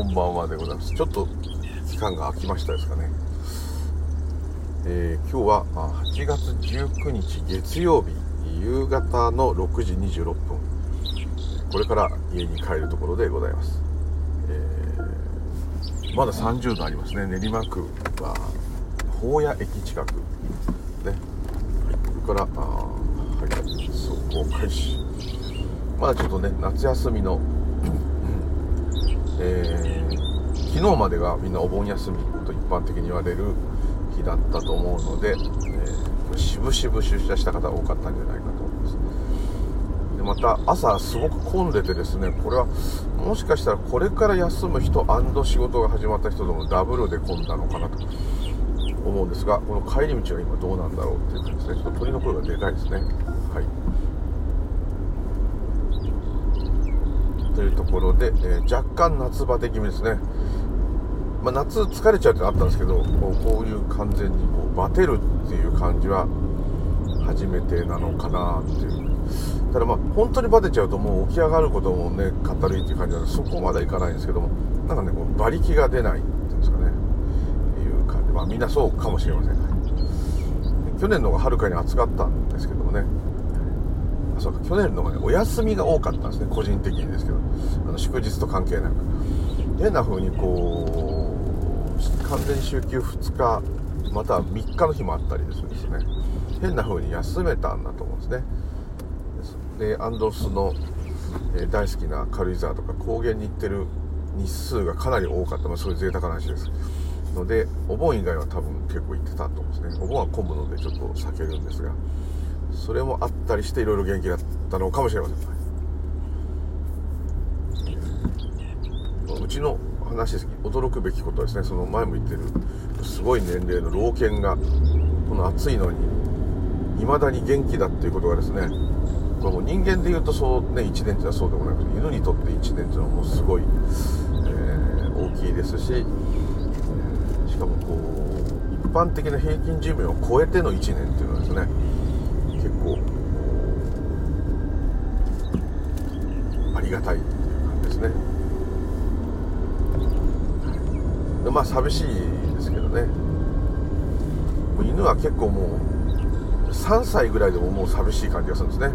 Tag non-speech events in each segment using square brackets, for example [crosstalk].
こんばんはでございます。ちょっと期間が空きましたですかね。えー、今日は8月19日月曜日夕方の6時26分。これから家に帰るところでございます、えー、まだ30度ありますね。練馬区は宝谷駅近くね、はい、これからあはい走行開始まだちょっとね夏休みのえー、昨日までがみんなお盆休みと一般的に言われる日だったと思うので、えー、渋々出社した方が多かったんじゃないかと思います。でまた朝すごく混んでてですねこれはもしかしたらこれから休む人仕事が始まった人ともダブルで混んだのかなと思うんですがこの帰り道は今どうなんだろうっていう感じですねちょっと鳥の声がでかいですねはいというところで、えー、若干夏バテ気味ですね、まあ、夏疲れちゃうってのあったんですけどこういう完全にこうバテるっていう感じは初めてなのかなっていう。ただまあ本当にバテちゃうともう起き上がることもねかったるいっていう感じなのでそこまではいかないんですけどもなんかねこう馬力が出ないっていうんですかね。いう感じ。まあみんなそうかもしれません、去年の方がはるかに暑かったんですけどもね。そうか去年のがねお休みが多かったんですね個人的にですけど。あの祝日と関係なく。変な風にこう完全に週休2日または3日の日もあったりですね。変な風に休めたんだと思うんですね。でアンドスの、え、大好きな軽井沢とか高原に行ってる日数がかなり多かった、まあ、そういう贅沢な話です。のでお盆以外は多分結構行ってたと思うんですね。お盆は混むのでちょっと避けるんですが。それもあったりしていろいろ元気だったのかもしれません。うちの話です驚くべきことはですねその前も言ってるすごい年齢の老犬がこの暑いのに未だに元気だっていうことがですねこれも人間で言うとそうね1年っていうのはそうでもなくて犬にとって1年っていうのはもうすごい、えー、大きいですしえしかもこう一般的な平均寿命を超えての1年っていうのはですね構ありがたいっていう感じですね。でまあ寂しいですけどね。犬は結構もう3歳ぐらいでももう寂しい感じがするんですね。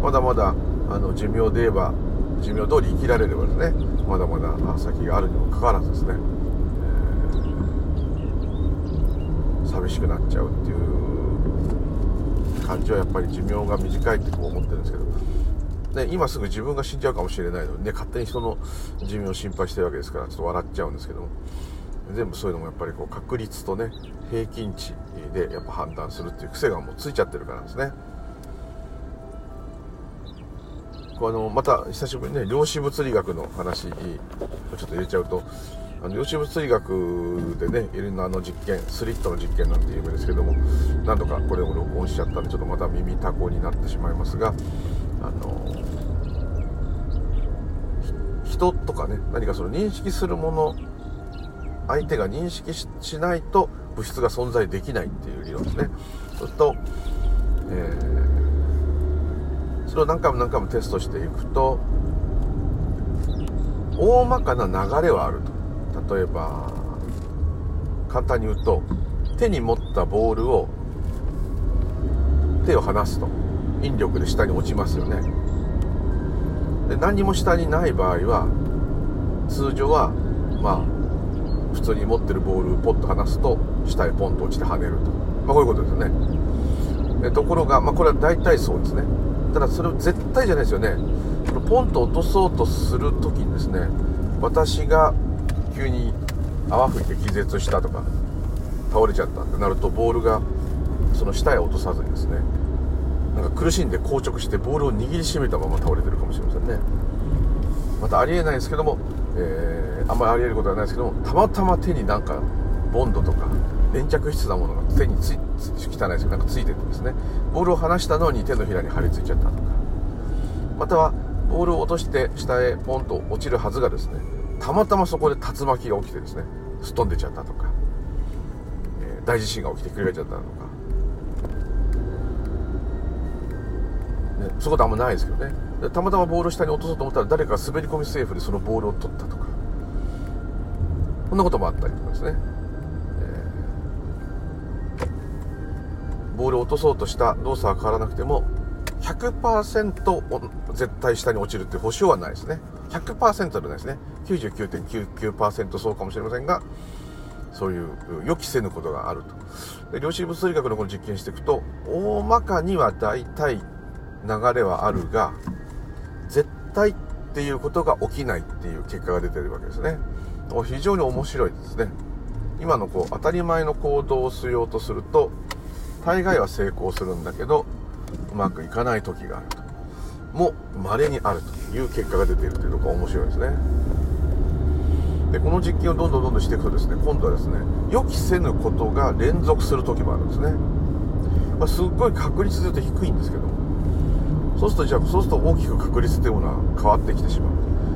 まだまだあの寿命で言えば寿命通り生きられればですね。まだまだ先があるにもかかわらずですね、えー、寂しくなっちゃうっていう感じはやっぱり寿命が短いってこう思ってるんですけど、ね、今すぐ自分が死んじゃうかもしれないのにね勝手に人の寿命を心配してるわけですからちょっと笑っちゃうんですけども全部そういうのもやっぱりこう確率とね平均値でやっぱ判断するっていう癖がもうついちゃってるからですね。こうあのまた久しぶりにね量子物理学の話ちょっと入れちゃうとあの量子物理学でねいろんなあの実験スリットの実験なんて有名ですけども何度かこれを録音しちゃったんでちょっとまた耳たこになってしまいますがあの人とかね何かその認識するもの相手が認識しないと物質が存在できないっていう理論ですね。そうすると、えー、それを何回も何回もテストしていくと大まかな流れはあると。例えば簡単に言うと手に持ったボールを手を離すと。引力で下に落ちますよね。で何も下にない場合は通常はまあ普通に持ってるボールをポッと離すと下へポンと落ちて跳ねると、まあ、こういうことですよね。でところが、まあ、これは大体そうですね。ただそれは絶対じゃないですよね。ポンと落とそうとする時にですね私が急に泡吹いて気絶したとか倒れちゃったってなるとボールがその下へ落とさずにですねなんか苦しんで硬直してボールを握りしめたまま倒れてるかもしれませんね。またありえないですけども、えー、あんまりありえることはないですけどもたまたま手になんかボンドとか粘着質なものが手につい汚いですけどなんかついててですね。ボールを離したのに手のひらに張り付いちゃったとか。またはボールを落として下へポンと落ちるはずがですねたまたまそこで竜巻が起きてですねすっ飛んでちゃったとか、えー、大地震が起きてひっくり返っちゃったとか、そういうことあんまないですけどね。たまたまボールを下に落とそうと思ったら誰かが滑り込みセーフでそのボールを取ったとか。こんなこともあったりとかですね、えー、ボールを落とそうとした動作は変わらなくても100%絶対下に落ちるっていう保証はないですね。100%ではないですね。99.99%そうかもしれませんがそういう予期せぬことがあると。で量子物理学のこの実験していくと大まかには大体流れはあるが絶対っていうことが起きないっていう結果が出てるわけですね。非常に面白いですね。今のこう当たり前の行動をしようとすると大概は成功するんだけどうまくいかない時があると。も稀にあるという結果が出ているというところが面白いですね。でこの実験をどんどんどんどんしていくとですね今度はですね予期せぬことが連続する時もあるんですね、まあ、すっごい確率で言うと低いんですけどそうするとじゃあそうすると大きく確率というものは変わってきてしま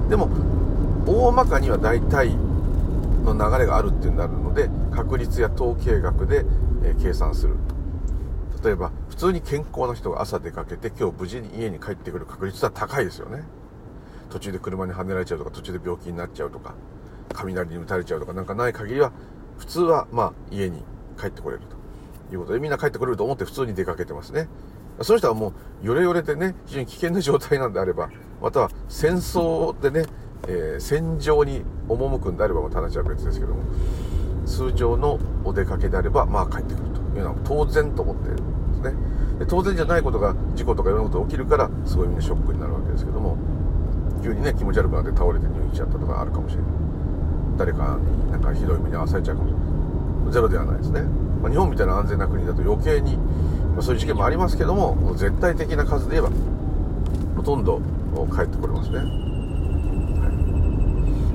うでも大まかには大体の流れがあるっていうになるので確率や統計学で、え計算する。例えば普通に健康な人が朝出かけて今日無事に家に帰ってくる確率は高いですよね。途中で車にはねられちゃうとか途中で病気になっちゃうとか雷に打たれちゃうとかなんかない限りは普通はまあ家に帰ってこれると。いうことでみんな帰ってこれると思って普通に出かけてますね。その人はもうヨレヨレでね非常に危険な状態なんであればまたは戦争でね、えー、戦場に赴くんであればまた話は別ですけども通常のお出かけであればまあ帰ってくるというのは当然と思ってるんですね。で当然じゃないことが事故とかいろんなことが起きるからすごいみんなショックになるわけですけども急にね気持ち悪くなって倒れて入院しちゃったとかあるかもしれない。誰かになんかひどい目に遭わされちゃうかもしれない。ゼロではないですね、まあ、日本みたいな安全な国だと余計に、そういう事件もありますけども絶対的な数で言えばほとんど帰ってこれますね、はい。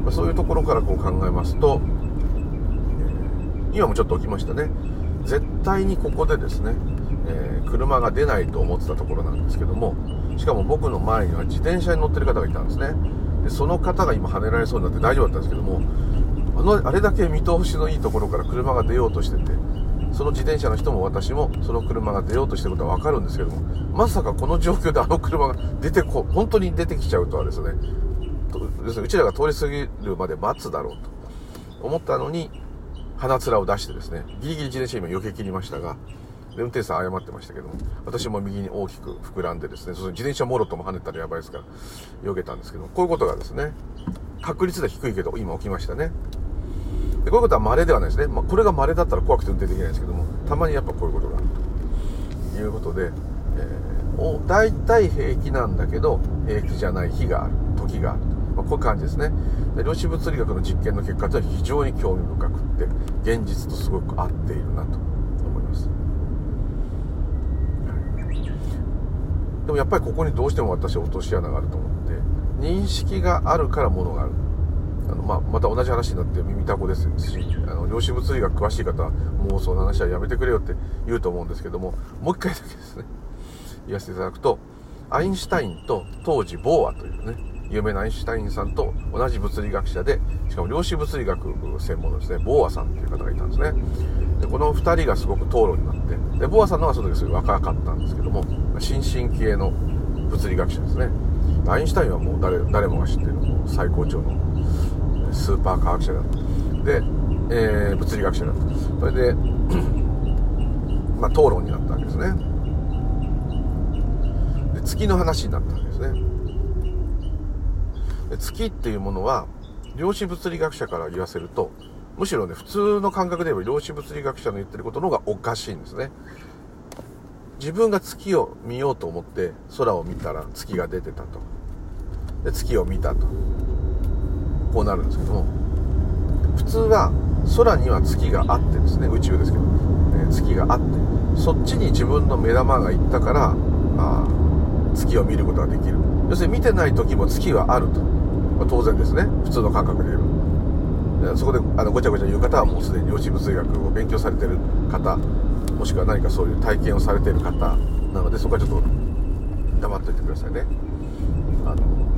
ま、そういうところからこう考えますと、え、今もちょっと起きましたね。絶対にここでですね、えー、車が出ないと思ってたところなんですけどもしかも僕の前には自転車に乗ってる方がいたんですね。でその方が今跳ねられそうになって大丈夫だったんですけどもあのあれだけ見通しのいいところから車が出ようとしててその自転車の人も私もその車が出ようとしてることは分かるんですけどもまさかこの状況であの車が出てこ本当に出てきちゃうとはですね。うちらが通り過ぎるまで待つだろうと。思ったのに鼻面を出してですねギリギリ自転車今避け切りましたが運転手さん謝ってましたけども私も右に大きく膨らんでですねその自転車もろとも跳ねたらやばいですから避けたんですけどこういうことがですね確率で低いけど今起きましたね。でこういうことは稀ではないですね、まあ、これが稀だったら怖くて運転できないんですけどもたまにやっぱこういうことがあるということで、えー、大体平気なんだけど平気じゃない日がある。時がある。まあ、こういう感じですね。で量子物理学の実験の結果というのは非常に興味深くって現実とすごく合っているなと思います。でもやっぱりここにどうしても私は落とし穴があると思って認識があるから物がある。あの、まあ、また同じ話になって耳たこですしあの量子物理学詳しい方はもうその話はやめてくれよって言うと思うんですけどももう一回だけですね言わせていただくとアインシュタインと当時ボーアというね有名なアインシュタインさんと同じ物理学者でしかも量子物理学専門のですねボーアさんという方がいたんですね。でこの2人がすごく討論になってでボーアさんのはその時すごい若かったんですけども新進気鋭の物理学者ですね。アインシュタインはもう誰誰もが知ってるもう最高潮のスーパー科学者だったで、えー、物理学者だったそれで [clears throat] まあ討論になったわけですねで月の話になったわけですねで月っていうものは量子物理学者から言わせるとむしろね、普通の感覚で言えば量子物理学者の言ってることの方がおかしいんですね。自分が月を見ようと思って空を見たら月が出てたと。で、月を見たと。こうなるんですけども、普通は空には月があってですね、宇宙ですけど、ね、月があって、そっちに自分の目玉が行ったから、あ月を見ることができる。要するに見てない時も月はあると。まあ、当然ですね。普通の感覚で言えば。そこであのごちゃごちゃ言う方はもうすでに量子物理学を勉強されてる方もしくは何かそういう体験をされてる方なのでそこはちょっと黙っといてくださいねあの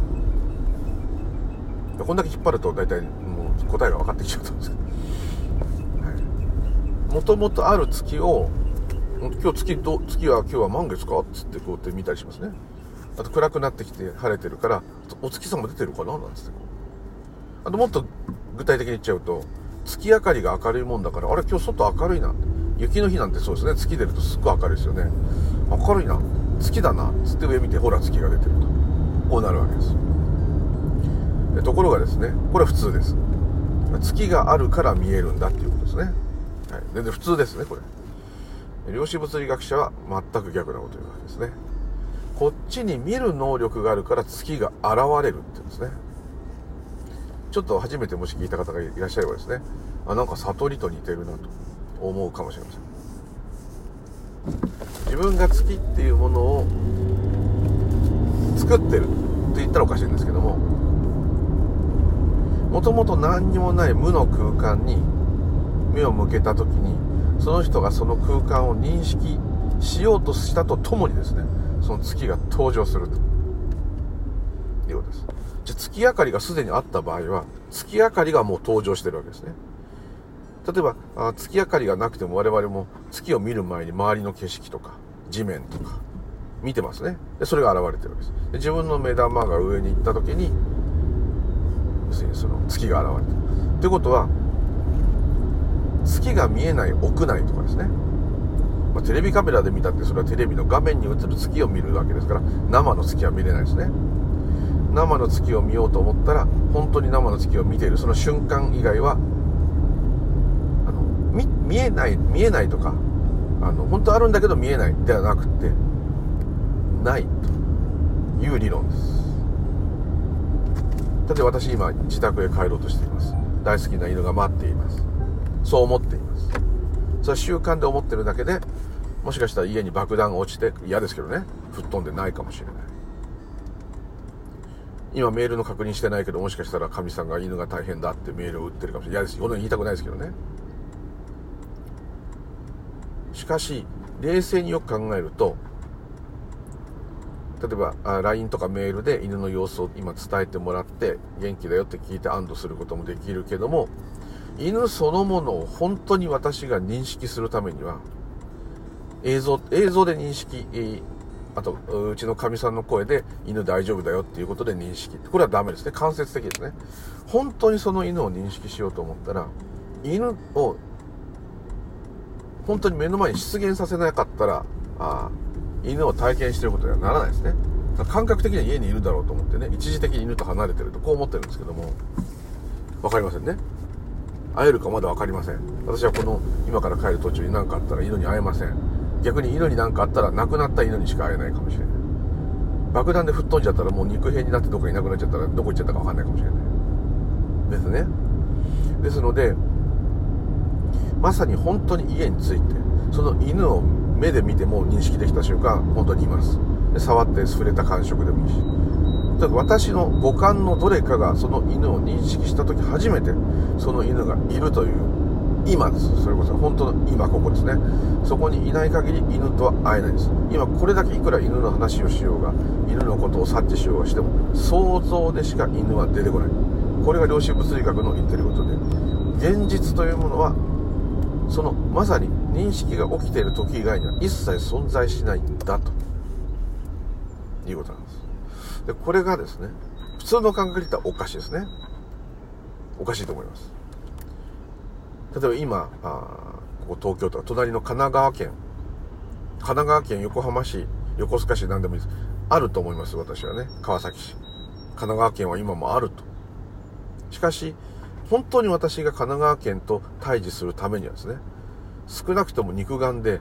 こんだけ引っ張ると大体もう答えが分かってきちゃうと思うんですけどもともとある月を今日月ど月は今日は満月かっつってこうやって見たりしますね。あと暗くなってきて晴れてるからお月さんも出てるかななんつってあともっと具体的に言っちゃうと月明かりが明るいもんだからあれ今日外明るいな。雪の日なんてそうですね。月出るとすっごい明るいですよね。明るいな。月だな。っつって上見てほら月が出てると。こうなるわけです。ところがですねこれは普通です。月があるから見えるんだっていうことですね、はい、全然普通ですねこれ。量子物理学者は全く逆なこと言うわけですね。こっちに見る能力があるから月が現れるって言うんですね。ちょっと初めてもし聞いた方がいらっしゃればですねあなんか悟りと似てるなと思うかもしれません。自分が月っていうものを作ってるって言ったらおかしいんですけどももともと何にもない無の空間に目を向けた時にその人がその空間を認識しようとしたとともにですねその月が登場すると。いうことです。じゃ月明かりがすでにあった場合は月明かりがもう登場してるわけですね。例えばあ月明かりがなくても我々も月を見る前に周りの景色とか地面とか見てますね。でそれが現れてるわけです。で自分の目玉が上に行った時に要するにその月が現れてるということは月が見えない屋内とかですね、まあ、テレビカメラで見たってそれはテレビの画面に映る月を見るわけですから生の月は見れないですね。生の月を見ようと思ったら本当に生の月を見ている。その瞬間以外はあの見見えない見えないとかあの本当あるんだけど見えないではなくてないという理論です。だって私今自宅へ帰ろうとしています。大好きな犬が待っています。そう思っています。それは習慣で思ってるだけでもしかしたら家に爆弾が落ちて嫌ですけどね。吹っ飛んでないかもしれない。今メールの確認してないけどもしかしたらかみさんが犬が大変だってメールを打ってるかもしれない。嫌です。よ言いたくないですけどね。しかし冷静によく考えると例えばあ LINE とかメールで犬の様子を今伝えてもらって元気だよって聞いて安堵することもできるけども犬そのものを本当に私が認識するためには映像映像で認識あとうちのかみさんの声で犬大丈夫だよっていうことで認識。これはダメですね。間接的ですね。本当にその犬を認識しようと思ったら犬を本当に目の前に出現させなかったらあ犬を体験してることにはならないですね。感覚的には家にいるだろうと思ってね一時的に犬と離れてるとこう思ってるんですけども分かりませんね。会えるかまだ分かりません。私はこの今から帰る途中に何かあったら犬に会えません。逆に犬に何かあったら亡くなった犬にしか会えないかもしれない。爆弾で吹っ飛んじゃったらもう肉片になってどこかいなくなっちゃったらどこ行っちゃったか分かんないかもしれない。ですね。ですのでまさに本当に家に着いてその犬を目で見ても認識できた瞬間本当にいます。触って触れた感触でもいいし。だから私の五感のどれかがその犬を認識した時初めてその犬がいるという今です。それこそ本当の今ここですね。そこにいない限り犬とは会えないです。今これだけいくら犬の話をしようが犬のことを察知しようがしても想像でしか犬は出てこない。これが量子物理学の言ってることで現実というものはそのまさに認識が起きている時以外には一切存在しないんだと。いうことなんです。でこれがですね普通の感覚で言ったらおかしいですね。おかしいと思います。例えば今あここ東京とか隣の神奈川県。神奈川県横浜市横須賀市何でもいいです。あると思います私はね。川崎市。神奈川県は今もあると。しかし本当に私が神奈川県と対峙するためにはですね、少なくとも肉眼で、えー、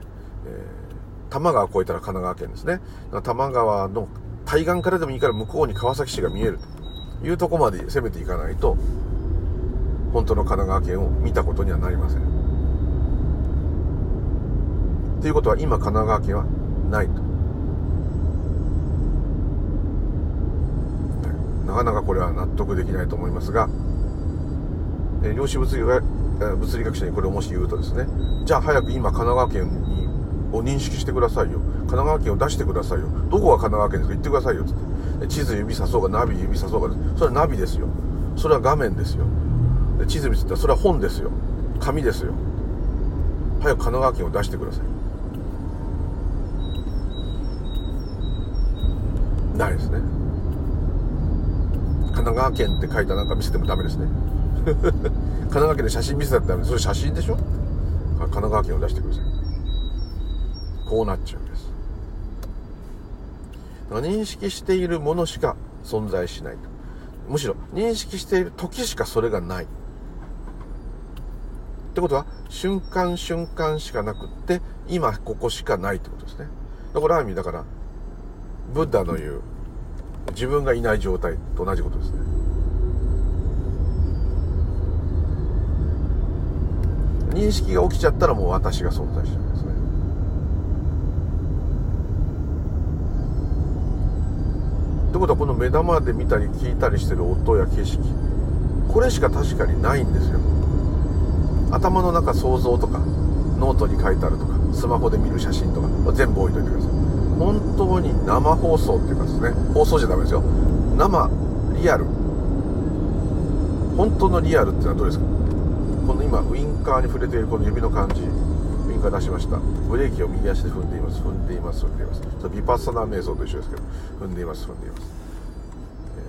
多摩川越えたら神奈川県ですね。多摩川の対岸からでもいいから向こうに川崎市が見えるというとこまで攻めていかないと、本当の神奈川県を見たことにはなりません。ということは今神奈川県はないと。なかなかこれは納得できないと思いますが、え量子物理学物理学者にこれをもし言うとですねじゃあ早く今神奈川県にを認識してくださいよ。神奈川県を出してくださいよ。どこが神奈川県ですか？言ってくださいよって。地図指さそうがナビ指さそうがそれはナビですよ。それは画面ですよ。地図見せたらそれは本ですよ。紙ですよ。早く神奈川県を出してください。ないですね。神奈川県って書いたなんか見せてもダメですね。神奈川県で写真見せたってあるそれ写真でしょ？神奈川県を出してください。こうなっちゃうんです。認識しているものしか存在しないと。むしろ認識している時しかそれがない。ってことは瞬間瞬間しかなくって今ここしかないってことですね。だからある意味だからブッダの言う自分がいない状態と同じことですね。認識が起きちゃったらもう私が存在しちゃうんですね。ってことはこの目玉で見たり聞いたりしてる音や景色。これしか確かにないんですよ。頭の中想像とかノートに書いてあるとかスマホで見る写真とか全部置いといてください。本当に生放送っていうかですね。放送じゃダメですよ。生リアル。本当のリアルってのはどうですか？この今ウインカーに触れているこの指の感じウインカー出しました。ブレーキを右足で踏んでいます踏んでいます踏んでいます。ちょビパッサナー瞑想と一緒ですけど踏んでいます踏んでいます。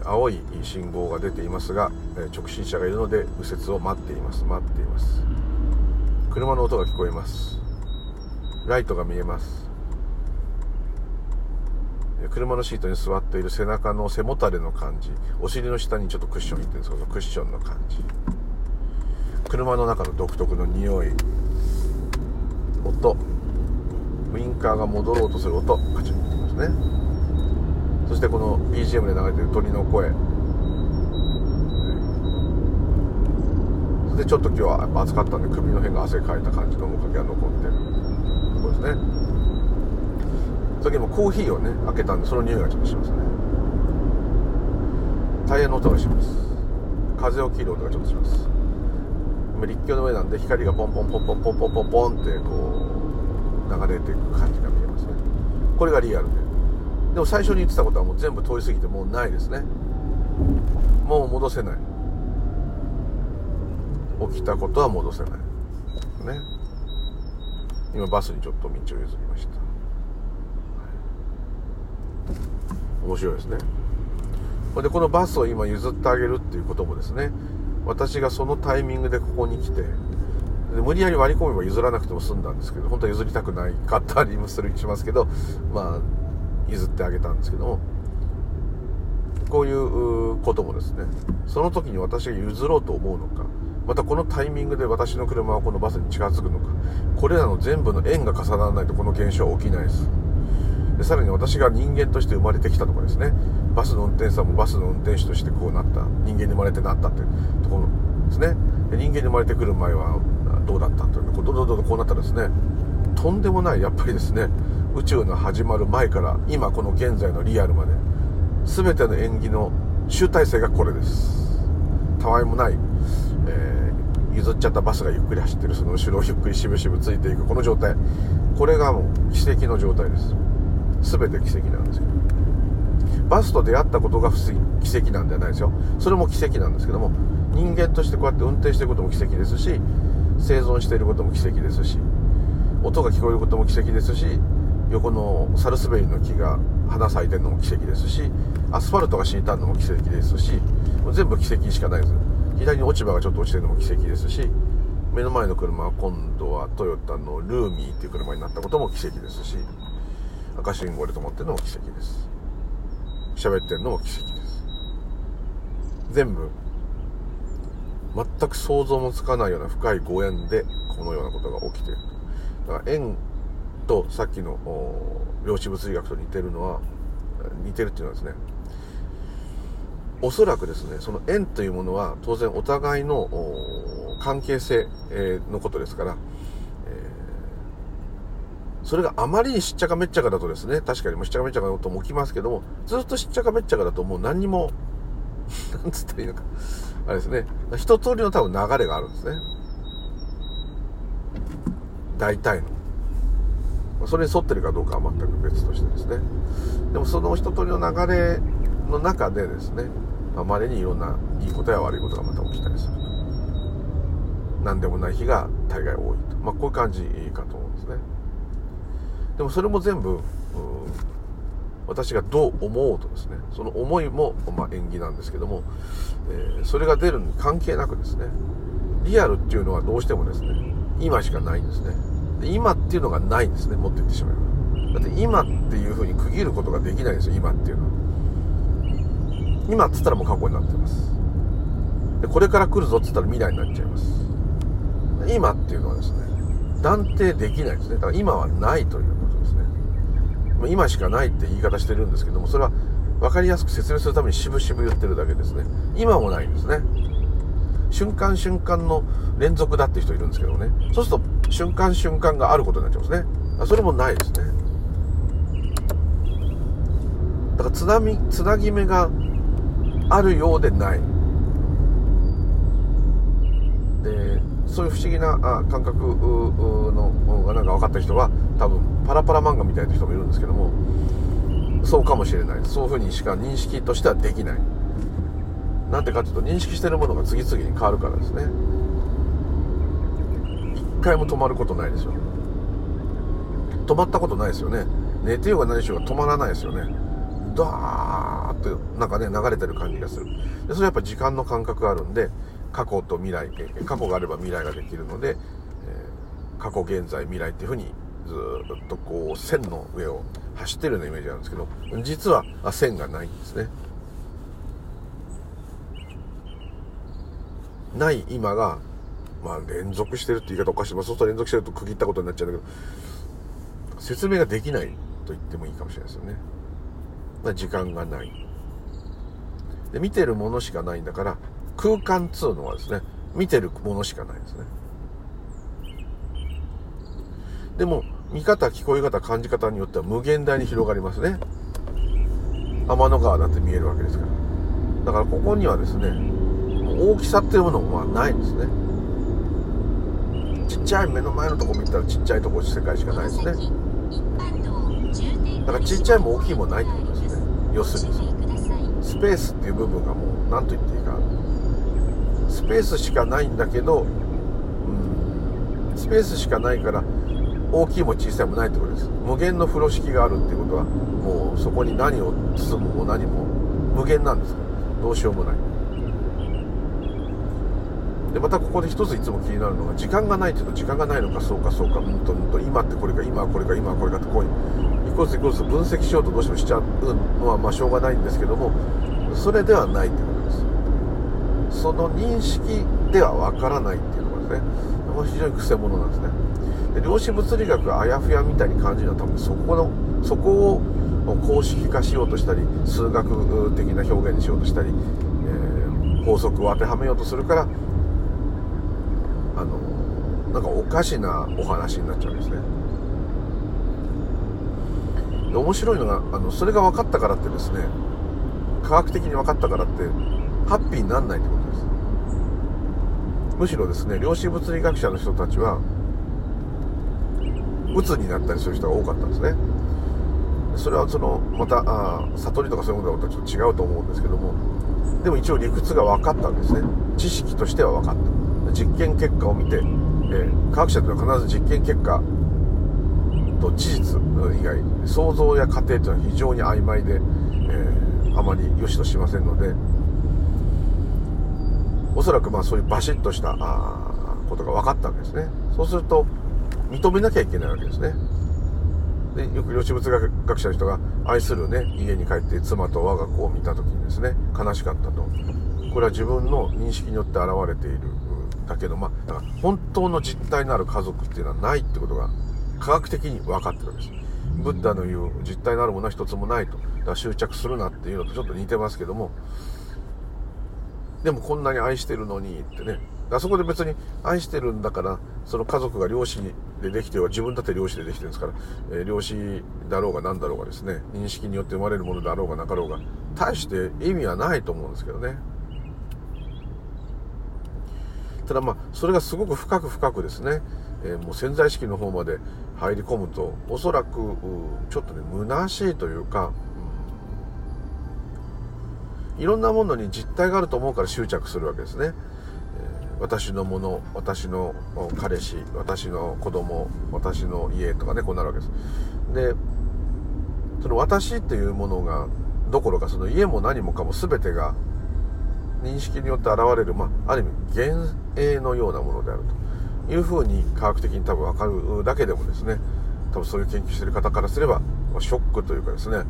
青い信号が出ていますが直進車がいるので右折を待っています待っています。車の音が聞こえます。ライトが見えます。車のシートに座っている背中の背もたれの感じお尻の下にちょっとクッションいってるんですけどクッションの感じ。車の中の独特の匂い音。ウインカーが戻ろうとする音。カチンってますね。そしてこの BGM で流れてる鳥の声。それでちょっと今日は暑かったんで首の辺が汗かいた感じの面影が残ってるとこですね。その時もコーヒーをね開けたんでその匂いがちょっとしますね。タイヤの音がします。風を切る音がちょっとします。立教の上なんで光がポンポンポンポンポンポンポンポンってこう流れていく感じが見えますね。これがリアルで。でも最初に言ってたことはもう全部通り過ぎてもうないですね。もう戻せない。起きたことは戻せない。ね。今バスにちょっと道を譲りました。面白いですね。でこのバスを今譲ってあげるっていうこともですね私がそのタイミングでここに来てで無理やり割り込めば譲らなくても済んだんですけど本当は譲りたくないかったりもするしますけどまあ譲ってあげたんですけども。こういうこともですねその時に私が譲ろうと思うのかまたこのタイミングで私の車はこのバスに近づくのかこれらの全部の縁が重ならないとこの現象は起きないです。でさらに私が人間として生まれてきたとかですねバスの運転手さんもバスの運転手としてこうなった人間に生まれてなったっていうところですね。で人間に生まれてくる前はどうだったというどんどんどんどこうなったらですねとんでもないやっぱりですね宇宙の始まる前から今この現在のリアルまで全ての縁起の集大成がこれです。たわいもない、えー、譲っちゃったバスがゆっくり走ってるその後ろをゆっくりしぶしぶついていくこの状態。これがもう奇跡の状態です。全て奇跡なんですよバスと出会ったことが奇跡なんではないですよ。それも奇跡なんですけども人間としてこうやって運転していることも奇跡ですし生存していることも奇跡ですし音が聞こえることも奇跡ですし横のサルスベリの木が花咲いてるのも奇跡ですしアスファルトが敷いたのも奇跡ですし全部奇跡しかないです。左に落ち葉がちょっと落ちてるのも奇跡ですし目の前の車は今度はトヨタのルーミーっていう車になったことも奇跡ですし。赤信号で止まってるのも奇跡です。喋ってるのも奇跡です。全部全く想像もつかないような深いご縁でこのようなことが起きている。だから縁とさっきの量子物理学と似てるのは似てるっていうのはですねおそらくですねその縁というものは当然お互いの関係性のことですからそれがあまりにしっちゃかめっちゃかだとですね、確かにもうしっちゃかめっちゃかのことも起きますけども、ずっとしっちゃかめっちゃかだともう何にも、[laughs] なんつったらいいのか、あれですね、一通りの多分流れがあるんですね。大体の。それに沿ってるかどうかは全く別としてですね。でもその一通りの流れの中でですね、あまりにいろんないいことや悪いことがまた起きたりすると。何でもない日が大概多いと。まあこういう感じかと思うんですね。でもそれも全部私がどう思おうとですねその思いも、まあ、縁起なんですけども、えー、それが出るに関係なくですねリアルっていうのはどうしてもですね今しかないんですね。で今っていうのがないんですね持っていってしまえば。だって今っていうふうに区切ることができないんですよ今っていうのは。今っつったらもう過去になってます。でこれから来るぞっつったら未来になっちゃいます。今っていうのはですね断定できないですね。だから今はないという。ま今しかないって言い方してるんですけどもそれは分かりやすく説明するために渋々言ってるだけですね。今もないんですね。瞬間瞬間の連続だって人いるんですけどね。そうすると瞬間瞬間があることになっちゃうんですね。それもないですね。だから津波つなぎ目があるようでない。でそういう不思議な感覚のがなんか分かった人は多分パラパラ漫画みたいな人もいるんですけどもそうかもしれない。そういうふうにしか認識としてはできない。なんでかというと認識してるものが次々に変わるからですね。一回も止まることないですよ。止まったことないですよね。寝てようが何しようが止まらないですよね。ダーってなんかね流れてる感じがする。でそれやっぱ時間の感覚があるんで過去と未来過去があれば未来ができるので、え、過去現在未来っていうふうにずっとこう線の上を走ってるようなイメージなんですけど実は線がないんですね。ない今が、まあ、連続してるって言い方おかしい、まあ、そうすると連続してると区切ったことになっちゃうんだけど説明ができないと言ってもいいかもしれないですよね、まあ、時間がない。で見てるものしかないんだから空間っつうのはですね見てるものしかないですね。でも見方聞こえ方感じ方によっては無限大に広がりますね。天の川だって見えるわけですから。だからここにはですね大きさっていうものはないんですね。ちっちゃい目の前のとこ見たらちっちゃいとこ世界しかないですね。だからちっちゃいも大きいもないってことですね。要するにスペースっていう部分がもう何と言っていいか。スペースしかないんだけど、うん、スペースしかないから大きいも小さいもないってことです。無限の風呂敷があるっていうことはもうそこに何を包むも何も無限なんです。どうしようもない。でまたここで一ついつも気になるのが時間がないっていうと時間がないのかそうかそうかうんとうんと今ってこれか今はこれか今はこれかってこういう一個ずつ一個ずつ分析しようとどうしてもしちゃうのはまあしょうがないんですけどもそれではないってこと。その認識ではわからないっていうのがですね非常にくせ者なんですね。で量子物理学があやふやみたいに感じるのは多分そこのそこを公式化しようとしたり数学的な表現にしようとしたり、えー、法則を当てはめようとするからあのなんかおかしなお話になっちゃうんですね。で面白いのがあのそれが分かったからってですね科学的に分かったからってハッピーになんないってこと。むしろですね量子物理学者の人たちは鬱になったりする人が多かったんですね。それはそのまたあ悟りとかそういうものとはちょっと違うと思うんですけどもでも一応理屈が分かったんですね。知識としては分かった。実験結果を見て、えー、科学者というのは必ず実験結果と事実以外想像や過程というのは非常に曖昧で、えー、あまり良しとしませんのでおそらくまあそういうバシッとしたあことが分かったわけですね。そうすると認めなきゃいけないわけですね。でよく量子物学者の人が愛するね家に帰って妻と我が子を見た時にですね悲しかったと。これは自分の認識によって現れているだけどまあ本当の実体のある家族っていうのはないってことが科学的に分かってるわけです。ブッダの言う実体のあるものは一つもないと。だから執着するなっていうのとちょっと似てますけどもでもこんなに愛してるのにってね。あそこで別に愛してるんだからその家族が漁師でできては自分だって漁師でできてるんですから、えー、漁師だろうが何だろうがですね認識によって生まれるものであろうがなかろうが大して意味はないと思うんですけどね。ただまあそれがすごく深く深くですね、えー、もう潜在意識の方まで入り込むとおそらくちょっとね虚しいというか、いろんなものに実体があると思うから執着するわけですね。私のもの私の彼氏私の子供私の家とかねこうなるわけです。でその私っていうものがどころかその家も何もかも全てが認識によって現れる、まあ、ある意味幻影のようなものであると。いうふうに科学的に多分分かるだけでもですね多分そういう研究してる方からすれば、ショックというかですね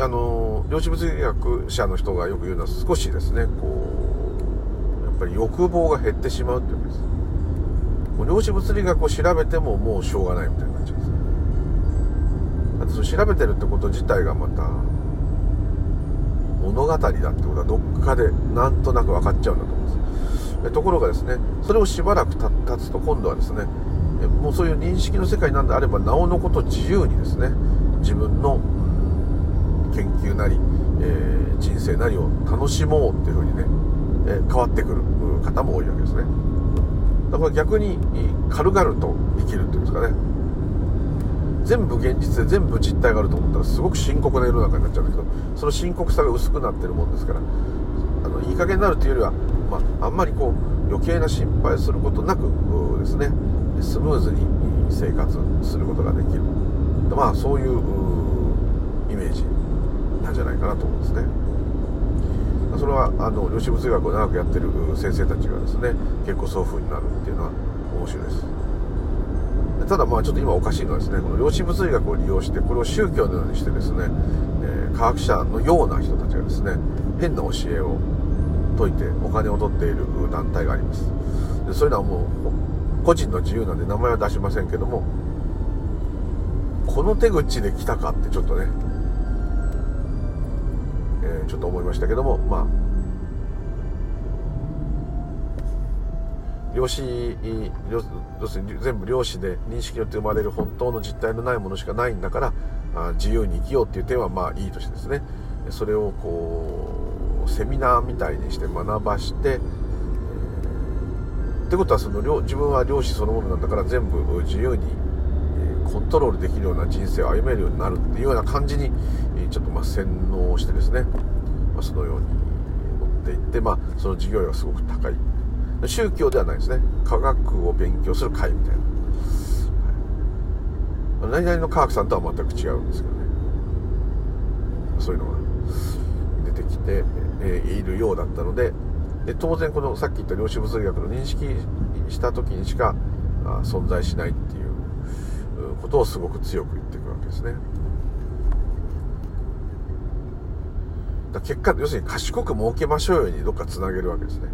あの量子物理学者の人がよく言うのは少しですねこうやっぱり欲望が減ってしまうっていうんです。もう量子物理学を調べてももうしょうがないみたいな感じです。だってその調べてるってこと自体がまた物語だってことはどっかでなんとなく分かっちゃうんだと思うんですところがですねそれをしばらく経つと今度はですねもうそういう認識の世界なんであればなおのこと自由にですね自分の研究なり、えー、人生なりを楽しもうっていうふうにね、えー、変わってくる方も多いわけですね。だから逆に軽々と生きるっていうんですかね。全部現実で全部実態があると思ったらすごく深刻な世の中になっちゃうんだけどその深刻さが薄くなってるもんですからあのいい加減になるというよりは、まあ、あんまりこう余計な心配することなくですね。スムーズに生活することができる。まあそういうイメージ。なんじゃないかなと思うんですね。それはあの量子物理学を長くやってる先生たちがですね結構そういう風になるっていうのは面白いです。ただまあちょっと今おかしいのはですねこの量子物理学を利用してこれを宗教のようにしてですね、えー、科学者のような人たちがですね変な教えを説いてお金を取っている団体があります。でそういうのはもう個人の自由なんで名前は出しませんけどもこの手口で来たかってちょっとねちょっと思いましたけどもまあ。量子要するに全部量子で認識によって生まれる本当の実体のないものしかないんだからあ自由に生きようっていう点はまあいいとしてですね。それをこうセミナーみたいにして学ばして、ってことはその自分は量子そのものなんだから全部自由にコントロールできるような人生を歩めるようになるっていうような感じにちょっとま洗脳してですね。まあ、そのように持っていって、まあ、その授業料がすごく高い。宗教ではないですね。科学を勉強する会みたいな、はい、何々の科学さんとは全く違うんですけどね。そういうのが出てきて、えー、いるようだったのでで当然このさっき言った量子物理学の認識した時にしか存在しないっていうことをすごく強く言っていくわけですね。だ結果、要するに賢く儲けましょうようにどっかつなげるわけですね。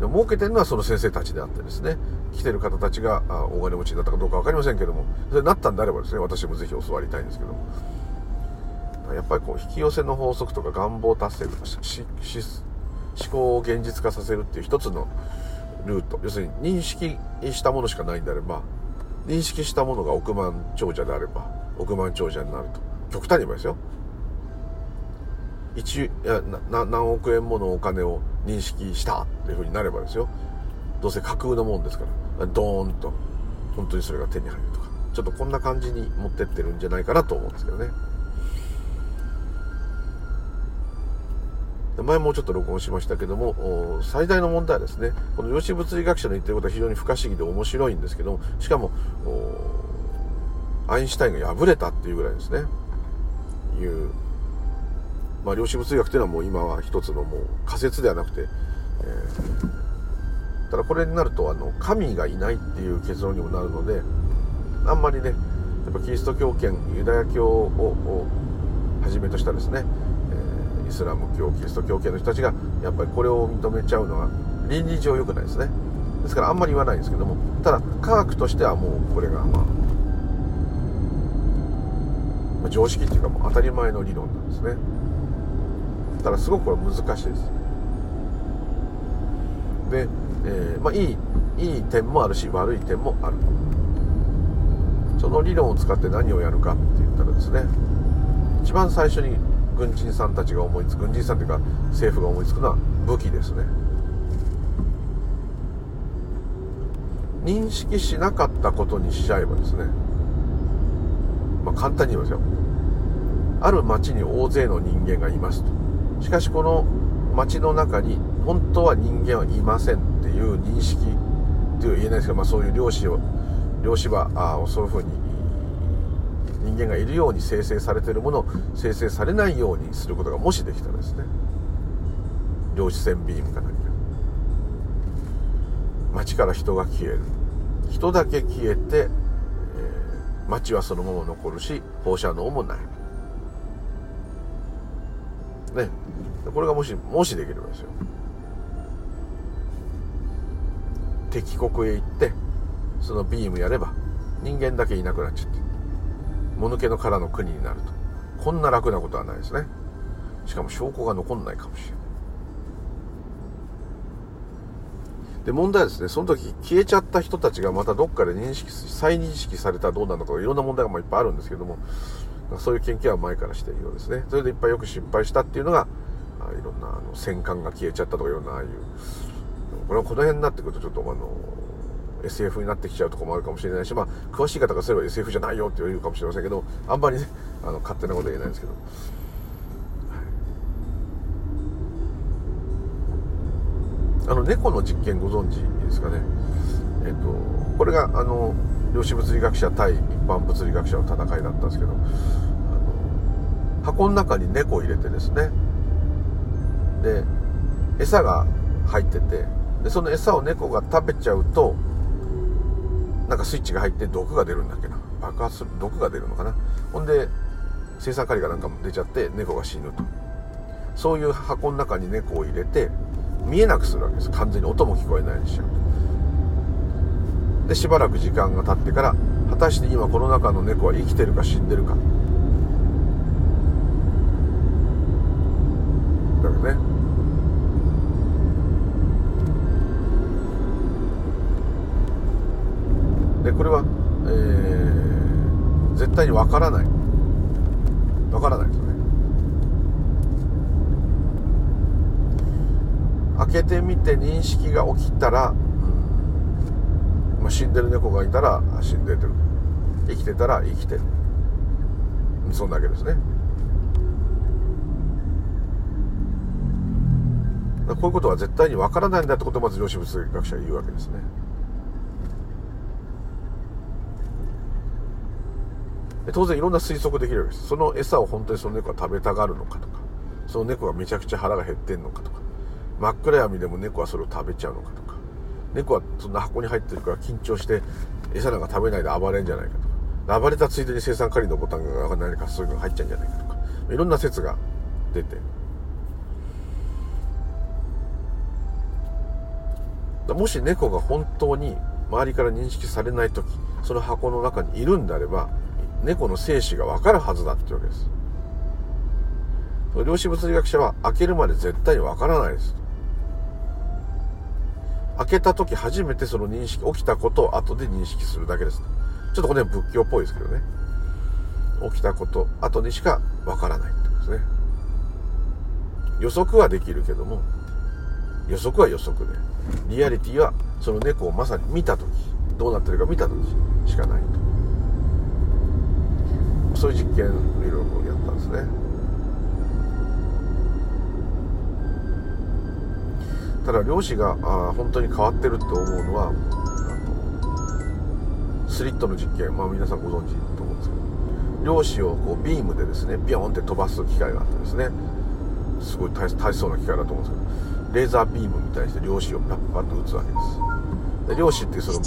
で儲けてるのはその先生たちであってですね、来てる方たちがあ大金持ちになったかどうか分かりませんけども、それなったんであればですね、私もぜひ教わりたいんですけどもやっぱりこう、引き寄せの法則とか願望達成とか、思考を現実化させるっていう一つのルート、要するに認識したものしかないんであれば、認識したものが億万長者であれば、億万長者になると。極端に言えばですよ。1何億円ものお金を認識したっていうふうになればですよ。どうせ架空のもんですから。ドーンと。本当にそれが手に入るとか。ちょっとこんな感じに持ってってるんじゃないかなと思うんですけどね。前もちょっと録音しましたけども最大の問題はですねこの量子物理学者の言ってることは非常に不可思議で面白いんですけどもしかもアインシュタインが敗れたっていうぐらいですね。いうまあ、量子物理学というのはもう今は一つのもう仮説ではなくて、えー、ただこれになるとあの神がいないっていう結論にもなるのであんまりねやっぱキリスト教圏ユダヤ教をはじめとしたですね、えー、イスラム教キリスト教系の人たちがやっぱりこれを認めちゃうのは倫理上良くないですね。ですからあんまり言わないんですけどもただ科学としてはもうこれがまあ常識っていうかもう当たり前の理論なんですね。たらすごくこれ難しいです。で、えー、まあ、いいいい点もあるし悪い点もある。その理論を使って何をやるかって言ったらですね一番最初に軍人さんたちが思いつく軍人さんというか政府が思いつくのは武器ですね。認識しなかったことにしちゃえばですねまあ簡単に言いますよ。ある町に大勢の人間がいますと。しかしこの街の中に本当は人間はいませんっていう認識っていう言えないですけど、まあ、そういう漁師を量子はあそういうふうに人間がいるように生成されてるものを生成されないようにすることがもしできたらですね量子線ビームか何か街から人が消える。人だけ消えて、えー、街はそのまま残るし放射能もない。ね。これがもしもしできればですよ。敵国へ行ってそのビームやれば人間だけいなくなっちゃってもぬけの殻の国になると。こんな楽なことはないですね。しかも証拠が残んないかもしれない。で問題はですねその時消えちゃった人たちがまたどっかで認識再認識されたらどうなのかいろんな問題がいっぱいあるんですけどもそういう研究は前からしているようですね。それでいっぱいよく失敗したっていうのがいろんなあの戦艦が消えちゃったとかいろんなああいう。これはこの辺になってくるとちょっとあの SF になってきちゃうとこもあるかもしれないし、まあ、詳しい方がすれば SF じゃないよって言うかもしれませんけどあんまりねあの勝手なことは言えないんですけど、あの猫の実験ご存知ですかね？えっとこれがあの量子物理学者対一般物理学者の戦いだったんですけどあの箱の中に猫を入れてですねで餌が入っててでその餌を猫が食べちゃうとなんかスイッチが入って毒が出るんだっけな。爆発する毒が出るのかな。ほんで青酸カリがなんかも出ちゃって猫が死ぬと。そういう箱の中に猫を入れて見えなくするわけです。完全に。音も聞こえないようにしちゃうでしばらく時間が経ってから果たして今この中の猫は生きてるか死んでるか。でこれは、えー、絶対にわからない。わからないですよね。開けてみて認識が起きたら、うんまあ、死んでる猫がいたら死んでてる。生きてたら生きてる。そんだけですね。こういうことは絶対にわからないんだってことをまず量子物理学者は言うわけですね。当然いろんな推測できるわけです。その餌を本当にその猫は食べたがるのかとか。その猫がめちゃくちゃ腹が減ってんのかとか。真っ暗闇でも猫はそれを食べちゃうのかとか。猫はそんな箱に入ってるから緊張して餌なんか食べないで暴れんじゃないかとか。暴れたついでに生産カリのボタンが何かそういうのが入っちゃうんじゃないかとか。いろんな説が出て。もし猫が本当に周りから認識されない時その箱の中にいるんであれば猫の生死が分かるはずだってわけです。量子物理学者は開けるまで絶対に分からないです。開けた時初めてその認識起きたことを後で認識するだけです。ちょっとこれ仏教っぽいですけどね。起きたこと後にしか分からないってことですね。予測はできるけども予測は予測でリアリティはその猫をまさに見た時どうなってるか見た時しかないと。そういう実験いろいろやったんですね。ただ漁師があ本当に変わってるって思うのはスリットの実験まあ皆さんご存知と思うんですけど漁師をこうビームでですねビヨンって飛ばす機械があってですねすごい大大層な機械だと思うんですけどレーザービームみたいにして漁師をパッパッと撃つわけです。で漁師ってその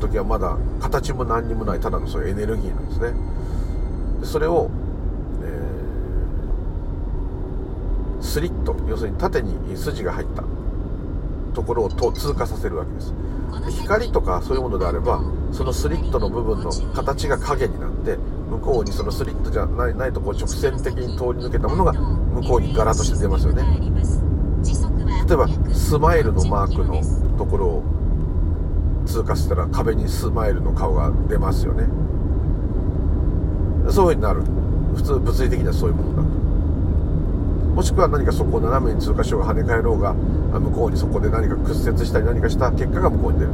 時はまだ形も何にもないただのそういうエネルギーなんですね。それを、えー、スリット要するに縦に筋が入ったところをと通過させるわけです。光とかそういうものであればそのスリットの部分の形が影になって向こうにそのスリットじゃないないとこう直線的に通り抜けたものが向こうに柄として出ますよね。例えばスマイルのマークのところを通過したら壁にスマイルの顔が出ますよね。そういう風になる。普通物理的にはそういうものだ。ともしくは何かそこを斜めに通過しようが跳ね返ろうが向こうにそこで何か屈折したり何かした結果が向こうに出る。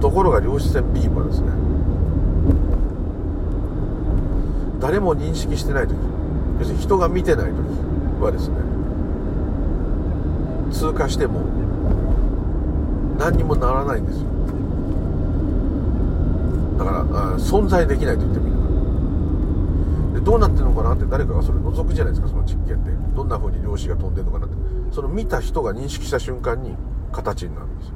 ところが量子線ビームはですね。誰も認識してない時。要するに人が見てない時はですね。通過しても何にもならないんですよ。だから存在できないと言ってもいい。どうなってるのかなって誰かがそれ覗くじゃないですかその実験でどんな風に量子が飛んでるのかなって。その見た人が認識した瞬間に形になるんですよ。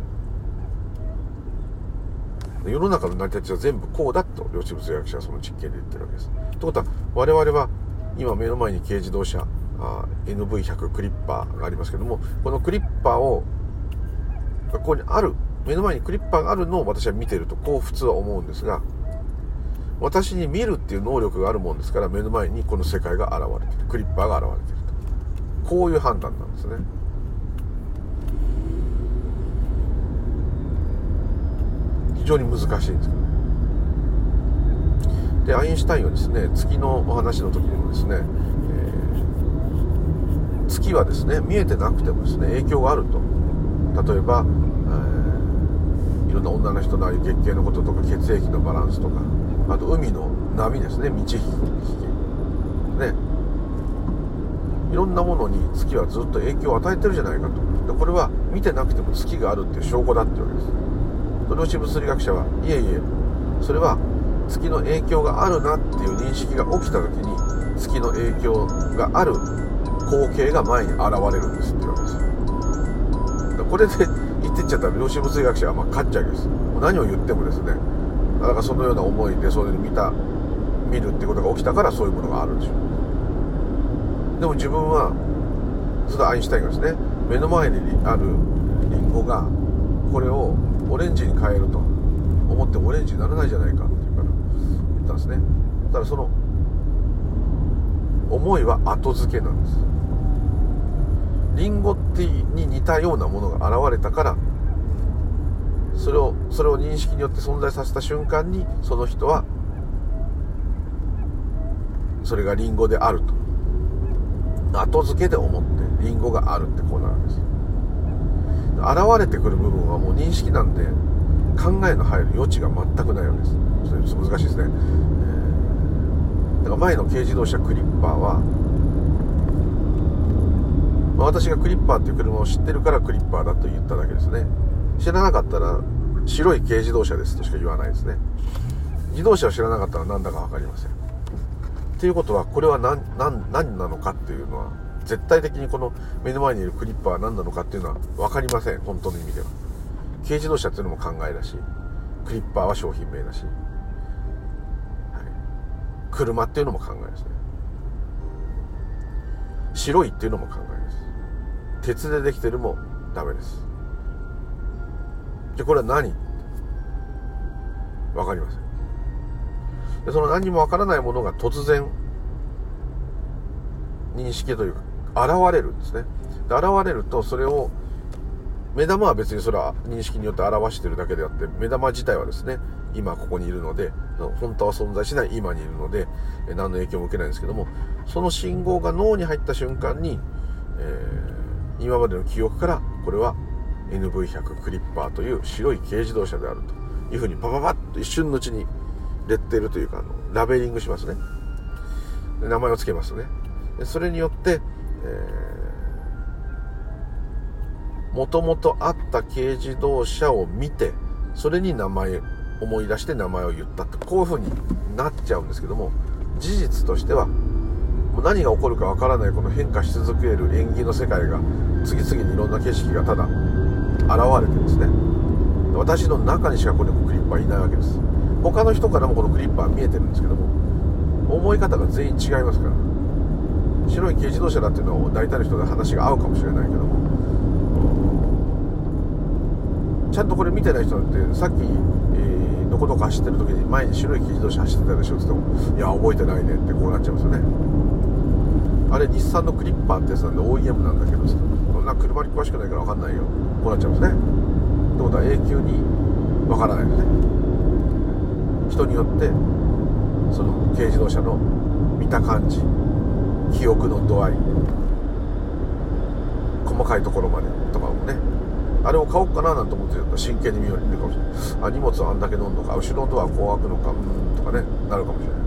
世の中の成り立ちは全部こうだと量子物理学者はその実験で言ってるわけです。ということは我々は今目の前に軽自動車 NV100 クリッパーがありますけどもこのクリッパーをここにある目の前にクリッパーがあるのを私は見てるとこう普通は思うんですが私に見るっていう能力があるもんですから目の前にこの世界が現れてる。クリッパーが現れてると。こういう判断なんですね。非常に難しいんですけど。でアインシュタインはですね月のお話の時にもですね、えー、月はですね見えてなくてもですね影響があると。例えば、いろんな女の人のああいう月経のこととか血液のバランスとかあと海の波ですね満ち引きね。いろんなものに月はずっと影響を与えてるじゃないかと。でこれは見てなくても月があるっていう証拠だっていうわけです。量子物理学者はいえいえそれは月の影響があるなっていう認識が起きた時に月の影響がある光景が前に現れるんですっていうわけです。これでってっちゃったら量子物理学者はま勝っちゃうわけです。何を言ってもですねだからそのような思いでそういうの見た見るってことが起きたからそういうものがあるんでしょう。でも自分はそれアインシュタインがですね目の前にあるリンゴがこれをオレンジに変えると思ってもオレンジにならないじゃないかって言ったんですね。ただその思いは後付けなんです。リンゴってに似たようなものが現れたからそれをそれを認識によって存在させた瞬間にその人はそれがリンゴであると。後付けで思ってリンゴがあるってこうなるんです。現れてくる部分はもう認識なんで考えの入る余地が全くないわけです。ちょっと難しいですね、えー、だから前の軽自動車クリッパーは、まあ、私がクリッパーっていう車を知ってるからクリッパーだと言っただけですね。知らなかったら白い軽自動車ですとしか言わないですね。自動車を知らなかったら何だか分かりません。っていうことはこれは何何何なのかっていうのは絶対的にこの目の前にいるクリッパーは何なのかっていうのは分かりません。本当の意味では。軽自動車っていうのも考えだしクリッパーは商品名だし、はい、車っていうのも考えですね。白いっていうのも考え。鉄でできてるもダメです。じゃこれは何？わかりません。でその何もわからないものが突然認識というか現れるんですね。で現れるとそれを目玉は別にそれは認識によって表してるだけであって目玉自体はですね今ここにいるので本当は存在しない今にいるので何の影響も受けないんですけどもその信号が脳に入った瞬間に、えー、今までの記憶からこれは NV100 クリッパーという白い軽自動車であると。いうふうにパパパッと一瞬のうちにレッテルというかあのラベリングしますね。名前を付けますね。それによって、もともとあった軽自動車を見てそれに名前思い出して名前を言ったってこういう風になっちゃうんですけども事実としては何が起こるかわからないこの変化し続ける縁起の世界が次々にいろんな景色がただ現れてですね。私の中にしかこのクリッパーいないわけです。他の人からもこのクリッパー見えてるんですけども思い方が全員違いますから。白い軽自動車だっていうのを大体の人で話が合うかもしれないけどもちゃんとこれ見てない人なんてさっき、えー、どこどこ走ってる時に前に白い軽自動車走ってたでしょって言ってもいや覚えてないねってこうなっちゃいますよね。あれ日産のクリッパーってやつなんで OEM なんだけどさこんな車に詳しくないから分かんないよ。こうなっちゃいますね。ってことは永久に分からないですね。人によってその軽自動車の見た感じ記憶の度合い細かいところまでとかもね。あれを買おうかななんて思ってると真剣に見よう見るかもしれない。あ荷物はあんだけ飲んのか後ろのドアこう開くのかうんとかねなるかもしれない。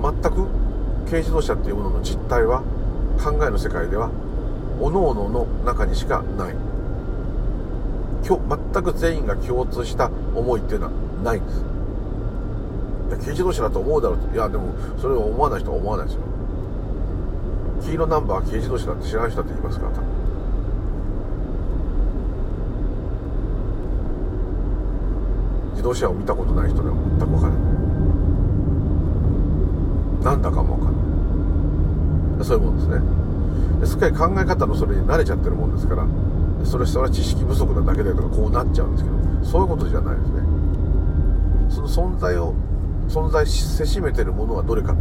全く軽自動車っていうものの実態は考えの世界では各々の中にしかない。全く全員が共通した思いっていうのはないんです。いや軽自動車だと思うだろうと。いやでもそれを思わない人は思わないですよ。黄色ナンバーは軽自動車だって知らない人だって言いますから多分。自動車を見たことない人では全く分からない。なんだかも分からない。そういうもんですね。ですっかり考え方のそれに慣れちゃってるもんですからそれそれは知識不足なだけでとかこうなっちゃうんですけどそういうことじゃないですね。その存在を存在せしめてるものはどれかと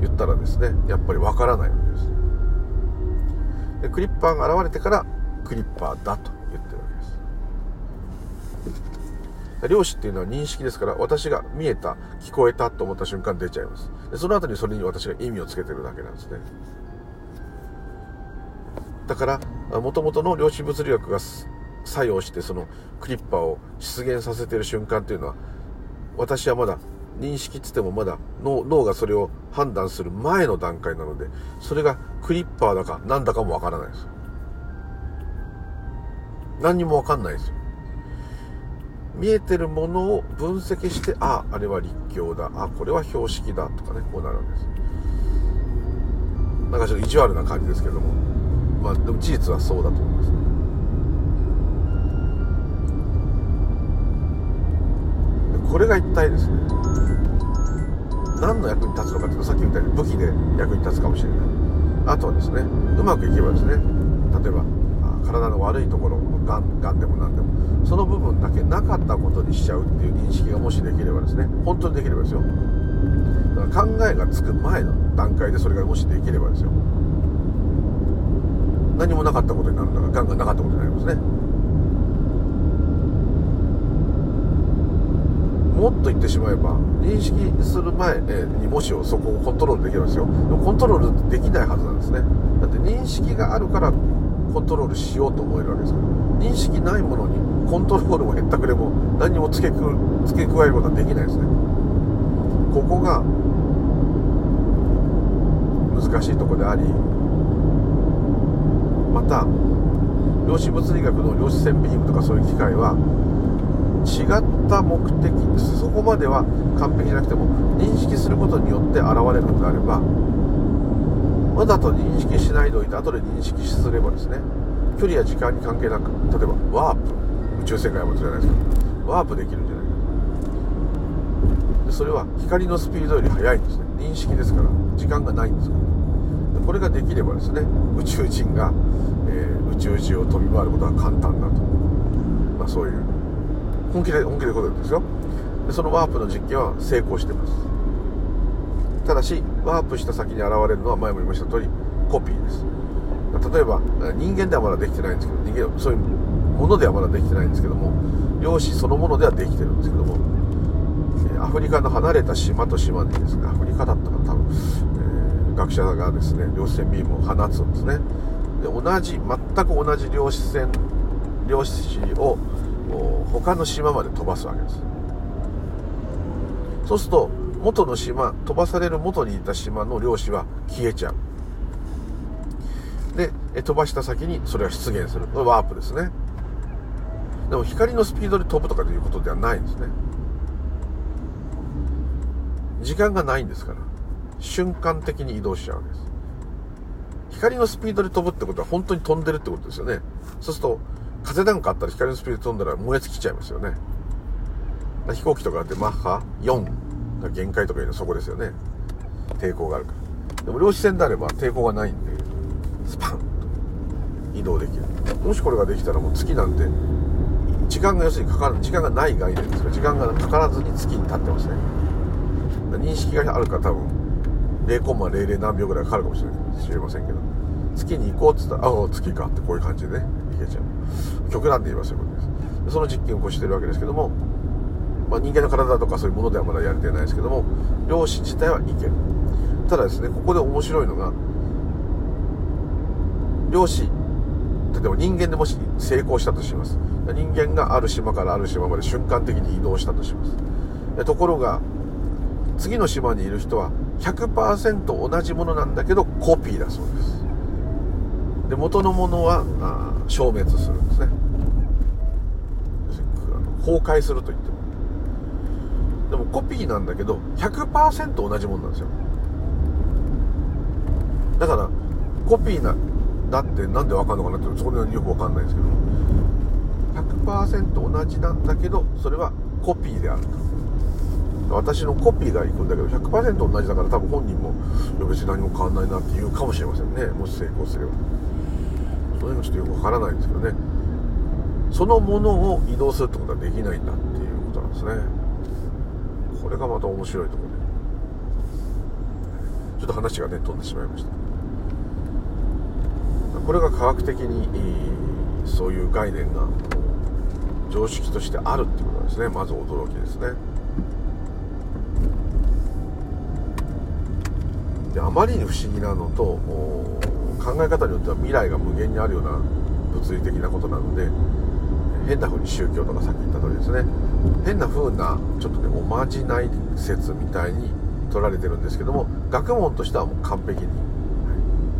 言ったらですねやっぱりわからないわけです。でクリッパーが現れてからクリッパーだと。量子っていうのは認識ですから私が見えた聞こえたと思った瞬間出ちゃいます。でその後にそれに私が意味をつけてるだけなんですね。だからもともとの量子物理学が作用してそのクリッパーを出現させてる瞬間っていうのは私はまだ認識っつってもまだ脳脳がそれを判断する前の段階なのでそれがクリッパーだか何だかもわからないです。何にもわかんないですよ。見えてるものを分析してああれは立教だ。あこれは標識だ。とかねこうなるわけです。なんかちょっと意地悪な感じですけども。まあでも事実はそうだと思います。ねこれが一体ですね。何の役に立つのかっていうとさっき言ったように武器で役に立つかもしれない。あとはですねうまくいけばですね例えば体の悪いところがんがんでも何でもその部分だけなかったことにしちゃうっていう認識がもしできればですね本当にできればですよ。だから考えがつく前の段階でそれがもしできればですよ。何もなかったことになるんだからがんがなかったことになりますね。もっと言ってしまえば認識する前にもしをそこをコントロールできるんですよ。でもコントロールできないはずなんですね。だって認識があるからコントロールしようと思えるわけですから認識ないものにコントロールもへったくれも何にも付けく付け加えることはできないですね。ここが難しいとこでありまた量子物理学の量子線ビームとかそういう機械は違った目的そこまでは完璧じゃなくても認識することによって現れるのであればわざと認識しないでおいて後で認識すればですね距離や時間に関係なく例えばワープ宇宙世界はもじゃないですけどワープできるんじゃないか。でそれは光のスピードより速いんですね。認識ですから時間がないんですから。これができればですね宇宙人が、えー、宇宙中を飛び回ることは簡単だと、まあ、そういう本気で本気でことですよ。でそのワープの実験は成功してます。ただしワープした先に現れるのは前も言いました通りコピーです。例えば人間ではまだできてないんですけど人間そういうものではまだできてないんですけども量子そのものではできてるんですけどもアフリカの離れた島と島にですねアフリカだったか多分、えー、学者がですね量子線ビームを放つんですね。で同じ全く同じ量子線量子を他の島まで飛ばすわけです。そうすると元の島飛ばされる元にいた島の漁師は消えちゃう。で飛ばした先にそれが出現する。ワープですね。でも光のスピードで飛ぶとかということではないんですね。時間がないんですから。瞬間的に移動しちゃうわけです。光のスピードで飛ぶってことは本当に飛んでるってことですよね。そうすると風なんかあったら光のスピードで飛んだら燃え尽きちゃいますよね。飛行機とかってマッハ4限界とかいうのはそこですよね。抵抗があるから。でも量子線であれば抵抗がないんでスパンと。移動できる。もしこれができたらもう月なんて時間が要するにかかる時間がない概念ですから時間がかからずに月に立ってますね。認識があるから多分0.00何秒ぐらいかかるかもしれない。知りませんけど。月に行こうっつったらああ月かってこういう感じでねいけちゃう。極端で言いますよこれ。ですその実験をこしてるわけですけども、まあ、人間の体とかそういうものではまだやれてないですけども量子自体はいけるただですねここで面白いのが量子例えば人間でもし成功したとします。人間がある島からある島まで瞬間的に移動したとします。ところが次の島にいる人は100%同じものなんだけどコピーだそうです。で元のものは消滅するんですね。崩壊すると言っコピーなんだけど100%同じもんなんですよ。だからコピーなだってなんでわかんのかなってそこでよくわかんないんですけど100%同じなんだけどそれはコピーであると。私のコピーがいくんだけど100%同じだから多分本人も別に何も変わんないなって言うかもしれませんね。もし成功すれば。その辺がちょっとよくわからないんですけどね。そのものを移動するってことはできないんだっていうことなんですね。これがまた面白いところでちょっと話がね飛んでしまいました。これが科学的にそういう概念が常識としてあるってことですね。まず驚きですね。であまりに不思議なのと考え方によっては未来が無限にあるような物理的なことなので変な風に宗教とかさっき言った通りですね。変な風なちょっとねおまじない説みたいに取られてるんですけども学問としてはもう完璧に、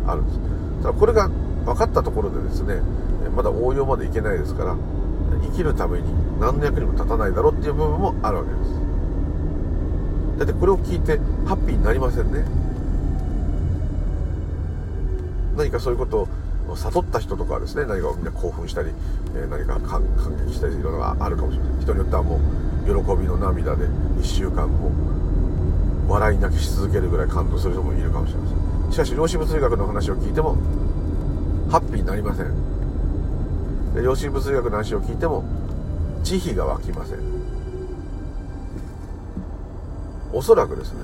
あるんです。ただこれが分かったところでですねまだ応用までいけないですから生きるために何の役にも立たないだろうっていう部分もあるわけです。だってこれを聞いてハッピーになりませんね。何かそういうことを悟った人とかはですね何かみんな興奮したり、え何か感激したりいろいろあるかもしれない。人によってはもう喜びの涙で1週間も笑い泣きし続けるぐらい感動する人もいるかもしれません。しかし量子物理学の話を聞いてもハッピーになりません。で量子物理学の話を聞いても慈悲が湧きません。おそらくですね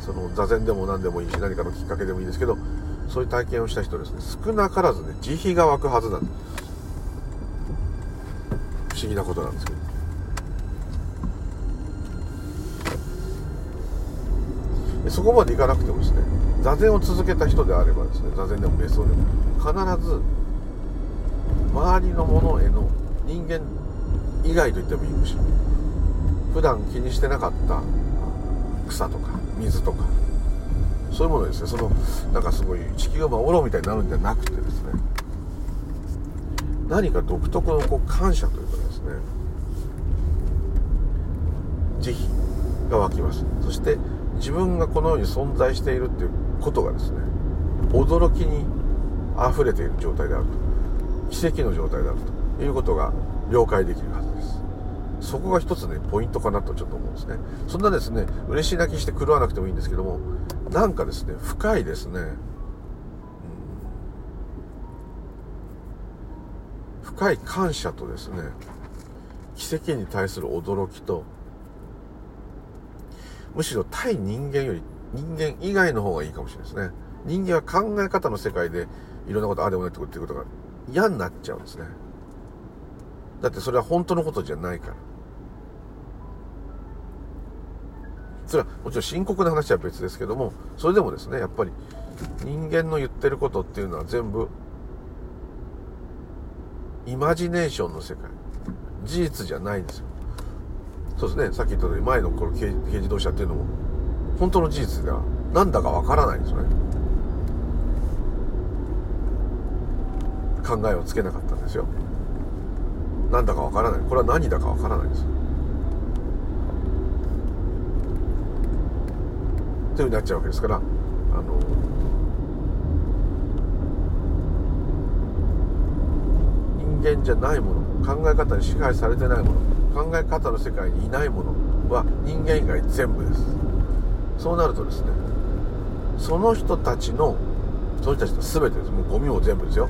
その座禅でも何でもいいし何かのきっかけでもいいですけどそういう体験をした人ですね。少なからずね慈悲が湧くはずなんです不思議なことなんですけど。そこまでいかなくてもですね座禅を続けた人であればですね座禅でも瞑想でも必ず周りのものへの人間以外と言ってもいいむしろ普段気にしてなかった草とか水とかそういうものですね。そのなんかすごい地球を守ろうみたいになるんじゃなくてですね。何か独特のこう感謝というかですね。慈悲が湧きます。そして自分がこの世に存在しているっていうことがですね驚きに溢れている状態であると。奇跡の状態であるということが了解できるはず。そこが一つねポイントかなとちょっと思うんですね。そんなですね嬉しい泣きして狂わなくてもいいんですけどもなんかですね深いですね、うん、深い感謝とですね奇跡に対する驚きとむしろ対人間より人間以外の方がいいかもしれないですね。人間は考え方の世界でいろんなことああでもないってことが嫌になっちゃうんですね。だってそれは本当のことじゃないから。それはもちろん深刻な話は別ですけどもそれでもですねやっぱり人間の言ってることっていうのは全部イマジネーションの世界。事実じゃないんですよ。そうですね。さっき言った通り前のこの軽自動車っていうのも本当の事実では何だかわからないんですよね。考えをつけなかったんですよ。なんだかわからない。これは何だかわからないんですというふうになっちゃうわけですからあの人間じゃないもの考え方に支配されてないもの考え方の世界にいないものは人間以外全部です。そうなるとですねその人たちのその人たちの全てです。もうゴミも全部ですよ。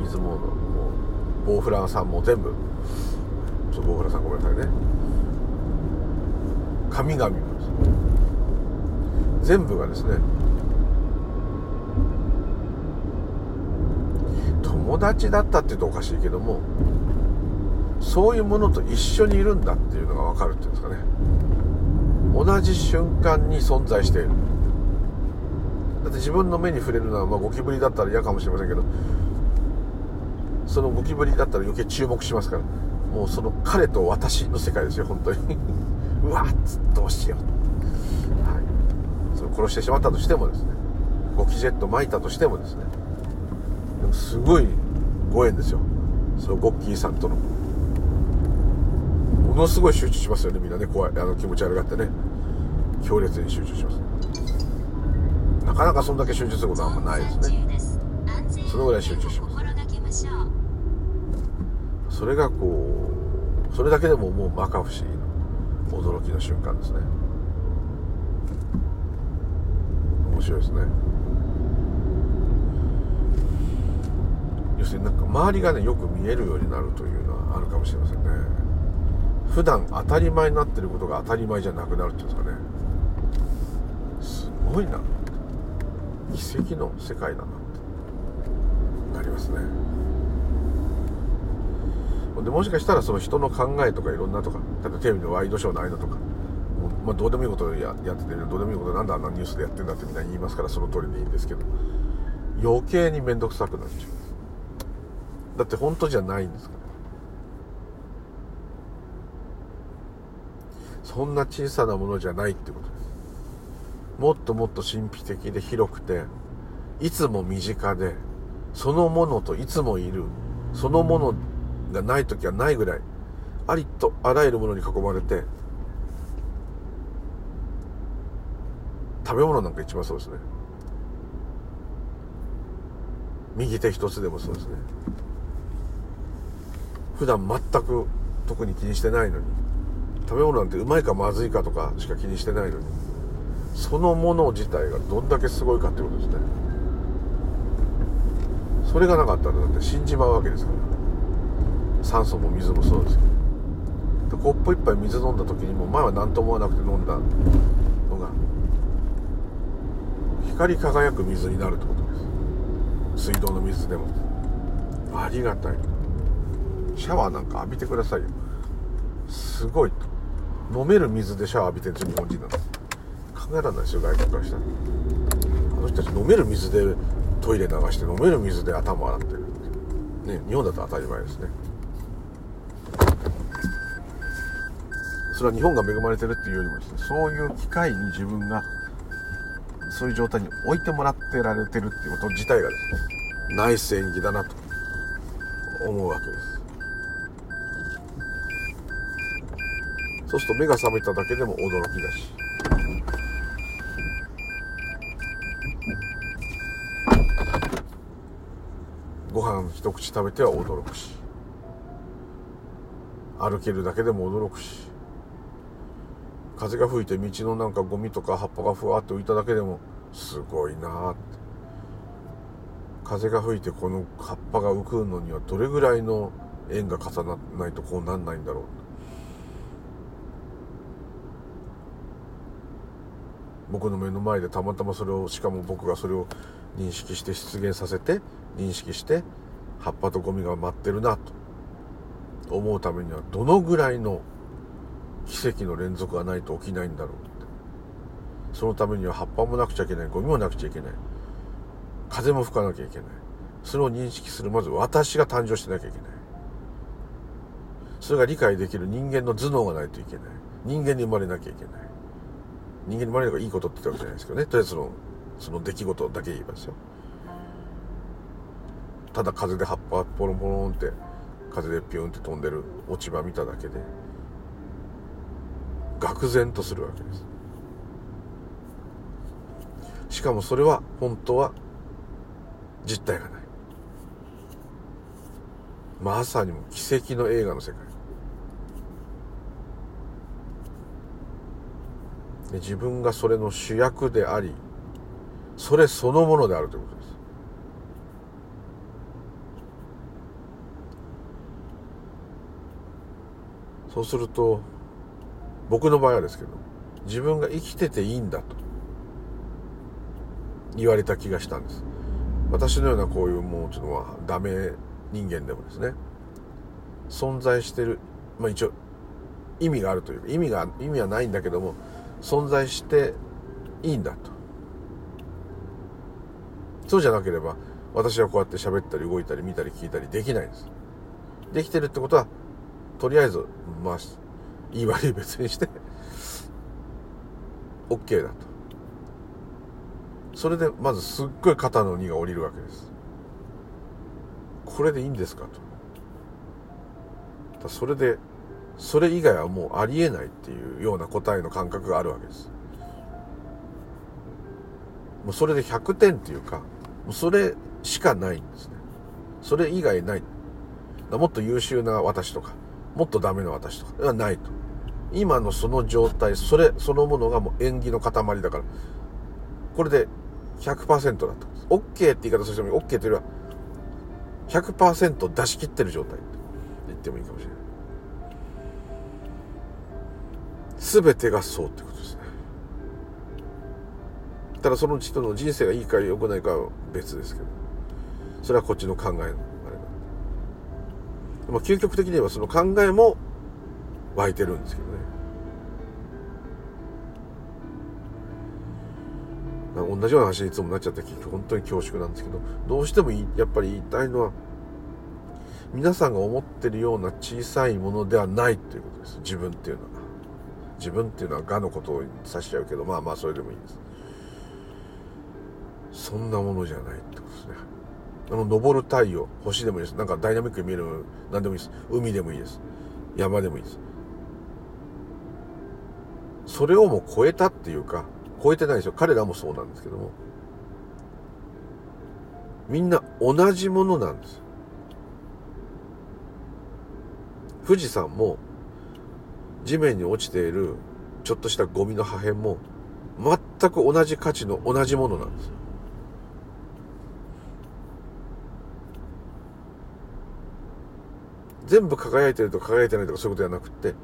水ももうボウフラーさんも全部。ちょっとボウフラーさんごめんなさいね。神々もです。全部がですね友達だったって言うとおかしいけどもそういうものと一緒にいるんだっていうのが分かるっていうんですかね。同じ瞬間に存在している。だって自分の目に触れるのは、まあ、ゴキブリだったら嫌かもしれませんけどそのゴキブリだったら余計注目しますから。もうその彼と私の世界ですよ本当に。[laughs] うわっどうしよう、殺してしまったとしてもですねゴキジェット撒いたとしてもですねでもすごいご縁ですよ。そのゴッキーさんとの。ものすごい集中しますよねみんなね。怖いあの気持ち悪がってね。強烈に集中します。なかなかそんだけ集中することはあんまないですね。そのぐらい集中します。それがこうそれだけでももう摩訶不思議な驚きの瞬間ですね面白いですね。要するになんか周りがねよく見えるようになるというのはあるかもしれませんね。普段当たり前になってることが当たり前じゃなくなるっていうんですかね。すごいな。奇跡の世界だなってなりますね。でもしかしたらその人の考えとかいろんなとか例えばテレビのワイドショーのああいのとか、まあ、どうでもいいことややっててどうでもいいことなんであんなニュースでやってんだってみんな言いますからその通りでいいんですけど余計に面倒くさくなっちゃう。だって本当じゃないんですから。そんな小さなものじゃないってことです。もっともっと神秘的で広くていつも身近でそのものといつもいるそのものがない時はないぐらいありとあらゆるものに囲まれて食べ物なんか一番そうですね。右手一つでもそうですね。普段全く特に気にしてないのに食べ物なんてうまいかまずいかとかしか気にしてないのにそのもの自体がどんだけすごいかってことですね。それがなかったらだって死んじまうわけですから。酸素も水もそうですけど。コップ一杯水飲んだ時にも前は何とも思わなくて飲んだ。光り輝く水になるってことです。水道の水でも。ありがたい。シャワーなんか浴びてくださいよ。すごいと。飲める水でシャワー浴びてる日本人なんです考えられないですよ外国からしたら。あの人たち飲める水でトイレ流して飲める水で頭洗ってるね日本だと当たり前ですね。それは日本が恵まれてるっていうよりもですねそういう機会に自分がそういう状態に置いてもらってられてるっていうこと自体がですねナイス演技だなと思うわけです。そうすると目が覚めただけでも驚きだし。ご飯一口食べては驚くし。歩けるだけでも驚くし。風が吹いて道のなんかゴミとか葉っぱがふわっと浮いただけでもすごいなって。風が吹いてこの葉っぱが浮くのにはどれぐらいの円が重ならないとこうなんないんだろう。僕の目の前でたまたまそれをしかも僕がそれを認識して出現させて認識して葉っぱとゴミが待ってるなと思うためにはどのぐらいの奇跡の連続がないと起きないんだろうって。そのためには葉っぱもなくちゃいけない。ゴミもなくちゃいけない。風も吹かなきゃいけない。それを認識するまず私が誕生してなきゃいけない。それが理解できる人間の頭脳がないといけない。人間に生まれなきゃいけない。人間に生まれるのがいいことって言ったわけじゃないですけどね。とりあえずそのその出来事だけ言えばですよ。ただ風で葉っぱポロンポロンって風でピュンって飛んでる落ち葉見ただけで愕然とするわけです。しかもそれは本当は実体がない。まさにも奇跡の映画の世界。で自分がそれの主役でありそれそのものであるということです。そうすると僕の場合はですけど自分が生きてていいんだと言われた気がしたんです。私のようなこういうもうちょっとダメ人間でもですね存在してるまあ一応意味があるというか意味が意味はないんだけども存在していいんだと。そうじゃなければ私はこうやって喋ったり動いたり見たり聞いたりできないんです。できてるってことはとりあえずまあ言い悪い別にして OK だと。それでまずすっごい肩の荷が下りるわけです。これでいいんですかと。それでそれ以外はもうありえないっていうような答えの感覚があるわけです。もうそれで100点っていうかもうそれしかないんですね。それ以外ない。もっと優秀な私とか。もっとダメな私とかではないと。今のその状態それそのものがもう縁起の塊だから。これで100%だと OK って言い方する人も OK というよりは100%出し切ってる状態。と言ってもいいかもしれない。全てがそうってことですね。ただその人の人生がいいか良くないかは別ですけど。それはこっちの考えの。まあ究極的に言えばその考えも湧いてるんですけどね。同じような話にいつもなっちゃって結局本当に恐縮なんですけどどうしてもやっぱり言いたいのは皆さんが思ってるような小さいものではないということです。自分っていうのは。自分っていうのはがのことを指しちゃうけどまあまあそれでもいいです。そんなものじゃないってことですね。あの昇る太陽星でもいいです。なんかダイナミックに見える何でもいいです。海でもいいです。山でもいいです。それをもう超えたっていうか超えてないですよ。彼らもそうなんですけども。みんな同じものなんです。富士山も地面に落ちているちょっとしたゴミの破片も全く同じ価値の同じものなんです。全部輝いてると輝いてないとかそういうことではなくて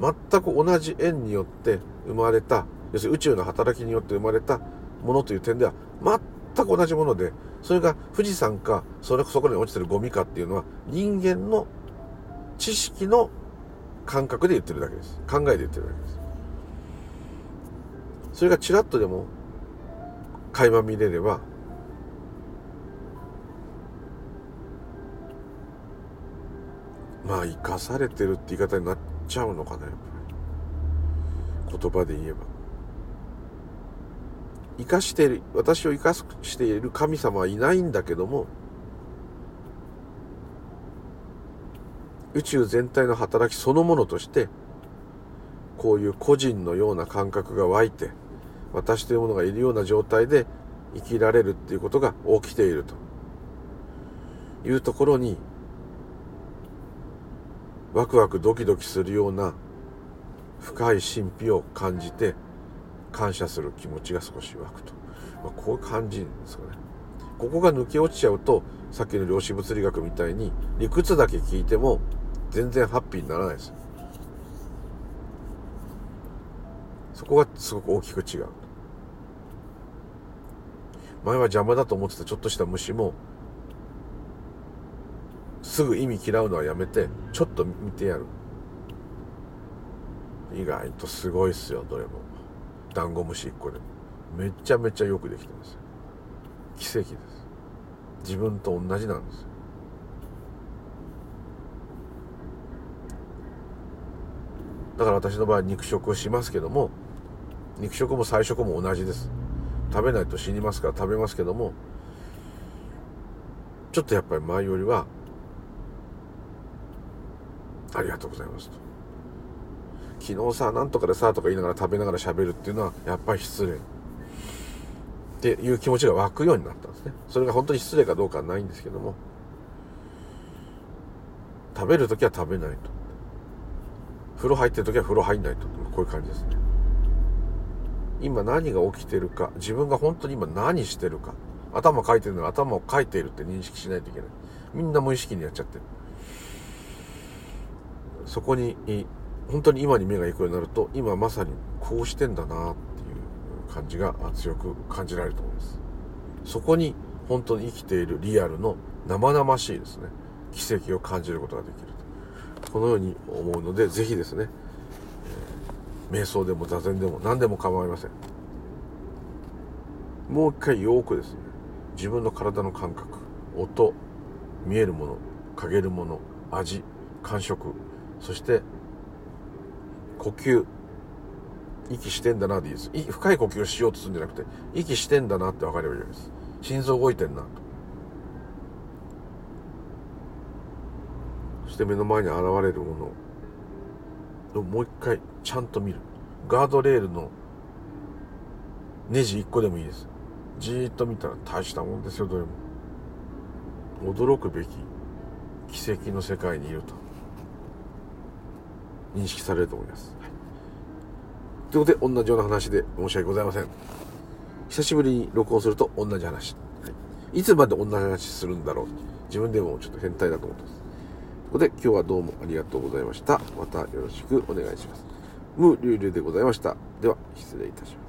全く同じ縁によって生まれた要するに宇宙の働きによって生まれたものという点では全く同じものでそれが富士山かそれそこに落ちてるゴミかっていうのは人間の知識の感覚で言ってるだけです。考えで言ってるだけです。それがちらっとでも垣間見れればまあ生かされてるって言い方になっちゃうのかなやっぱり。言葉で言えば。生かしてる私を生かしている神様はいないんだけども宇宙全体の働きそのものとしてこういう個人のような感覚が湧いて私というものがいるような状態で生きられるっていうことが起きているというところにワクワクドキドキするような深い神秘を感じて感謝する気持ちが少し湧くと、まあ、こういう感じですかね。ここが抜け落ちちゃうとさっきの量子物理学みたいに理屈だけ聞いても全然ハッピーにならないです。そこがすごく大きく違う。前は邪魔だと思ってたちょっとした虫もすぐ意味嫌うのはやめてちょっと見てやる。意外とすごいっすよどれも。ダンゴムシ1個で。めちゃめちゃよくできてます奇跡です。自分と同じなんですだから私の場合肉食をしますけども肉食も菜食も同じです。食べないと死にますから食べますけどもちょっとやっぱり前よりはありがとうございますと。昨日さ、なんとかでさ、とか言いながら食べながら喋るっていうのは、やっぱり失礼。っていう気持ちが湧くようになったんですね。それが本当に失礼かどうかはないんですけども、食べるときは食べないと。風呂入ってるときは風呂入んないと。こういう感じですね。今何が起きてるか、自分が本当に今何してるか、頭書いてるなら頭を書いているって認識しないといけない。みんな無意識にやっちゃってる。そこに本当に今に目が行くようになると今まさにこうしてんだなっていう感じが強く感じられると思います。そこに本当に生きているリアルの生々しいですね。奇跡を感じることができると。このように思うのでぜひですね、えー、瞑想でも座禅でも何でも構いません。もう一回よくですね自分の体の感覚音見えるもの嗅げるもの味感触そして呼吸。息してんだなでいいです。深い呼吸をしようとするんじゃなくて息してんだなって分かればいいです。心臓動いてんなと。そして目の前に現れるものをもう一回ちゃんと見る。ガードレールのネジ1個でもいいです。じーっと見たら大したもんですよどれも。驚くべき奇跡の世界にいると。認識されると思います、はい、ということで同じような話で申し訳ございません。久しぶりに録音すると同じ話、はい、いつまで同じ話するんだろう。自分でもちょっと変態だと思ってます。ということで今日はどうもありがとうございました。またよろしくお願いします。ムーリュウリュウでございました。では失礼いたします。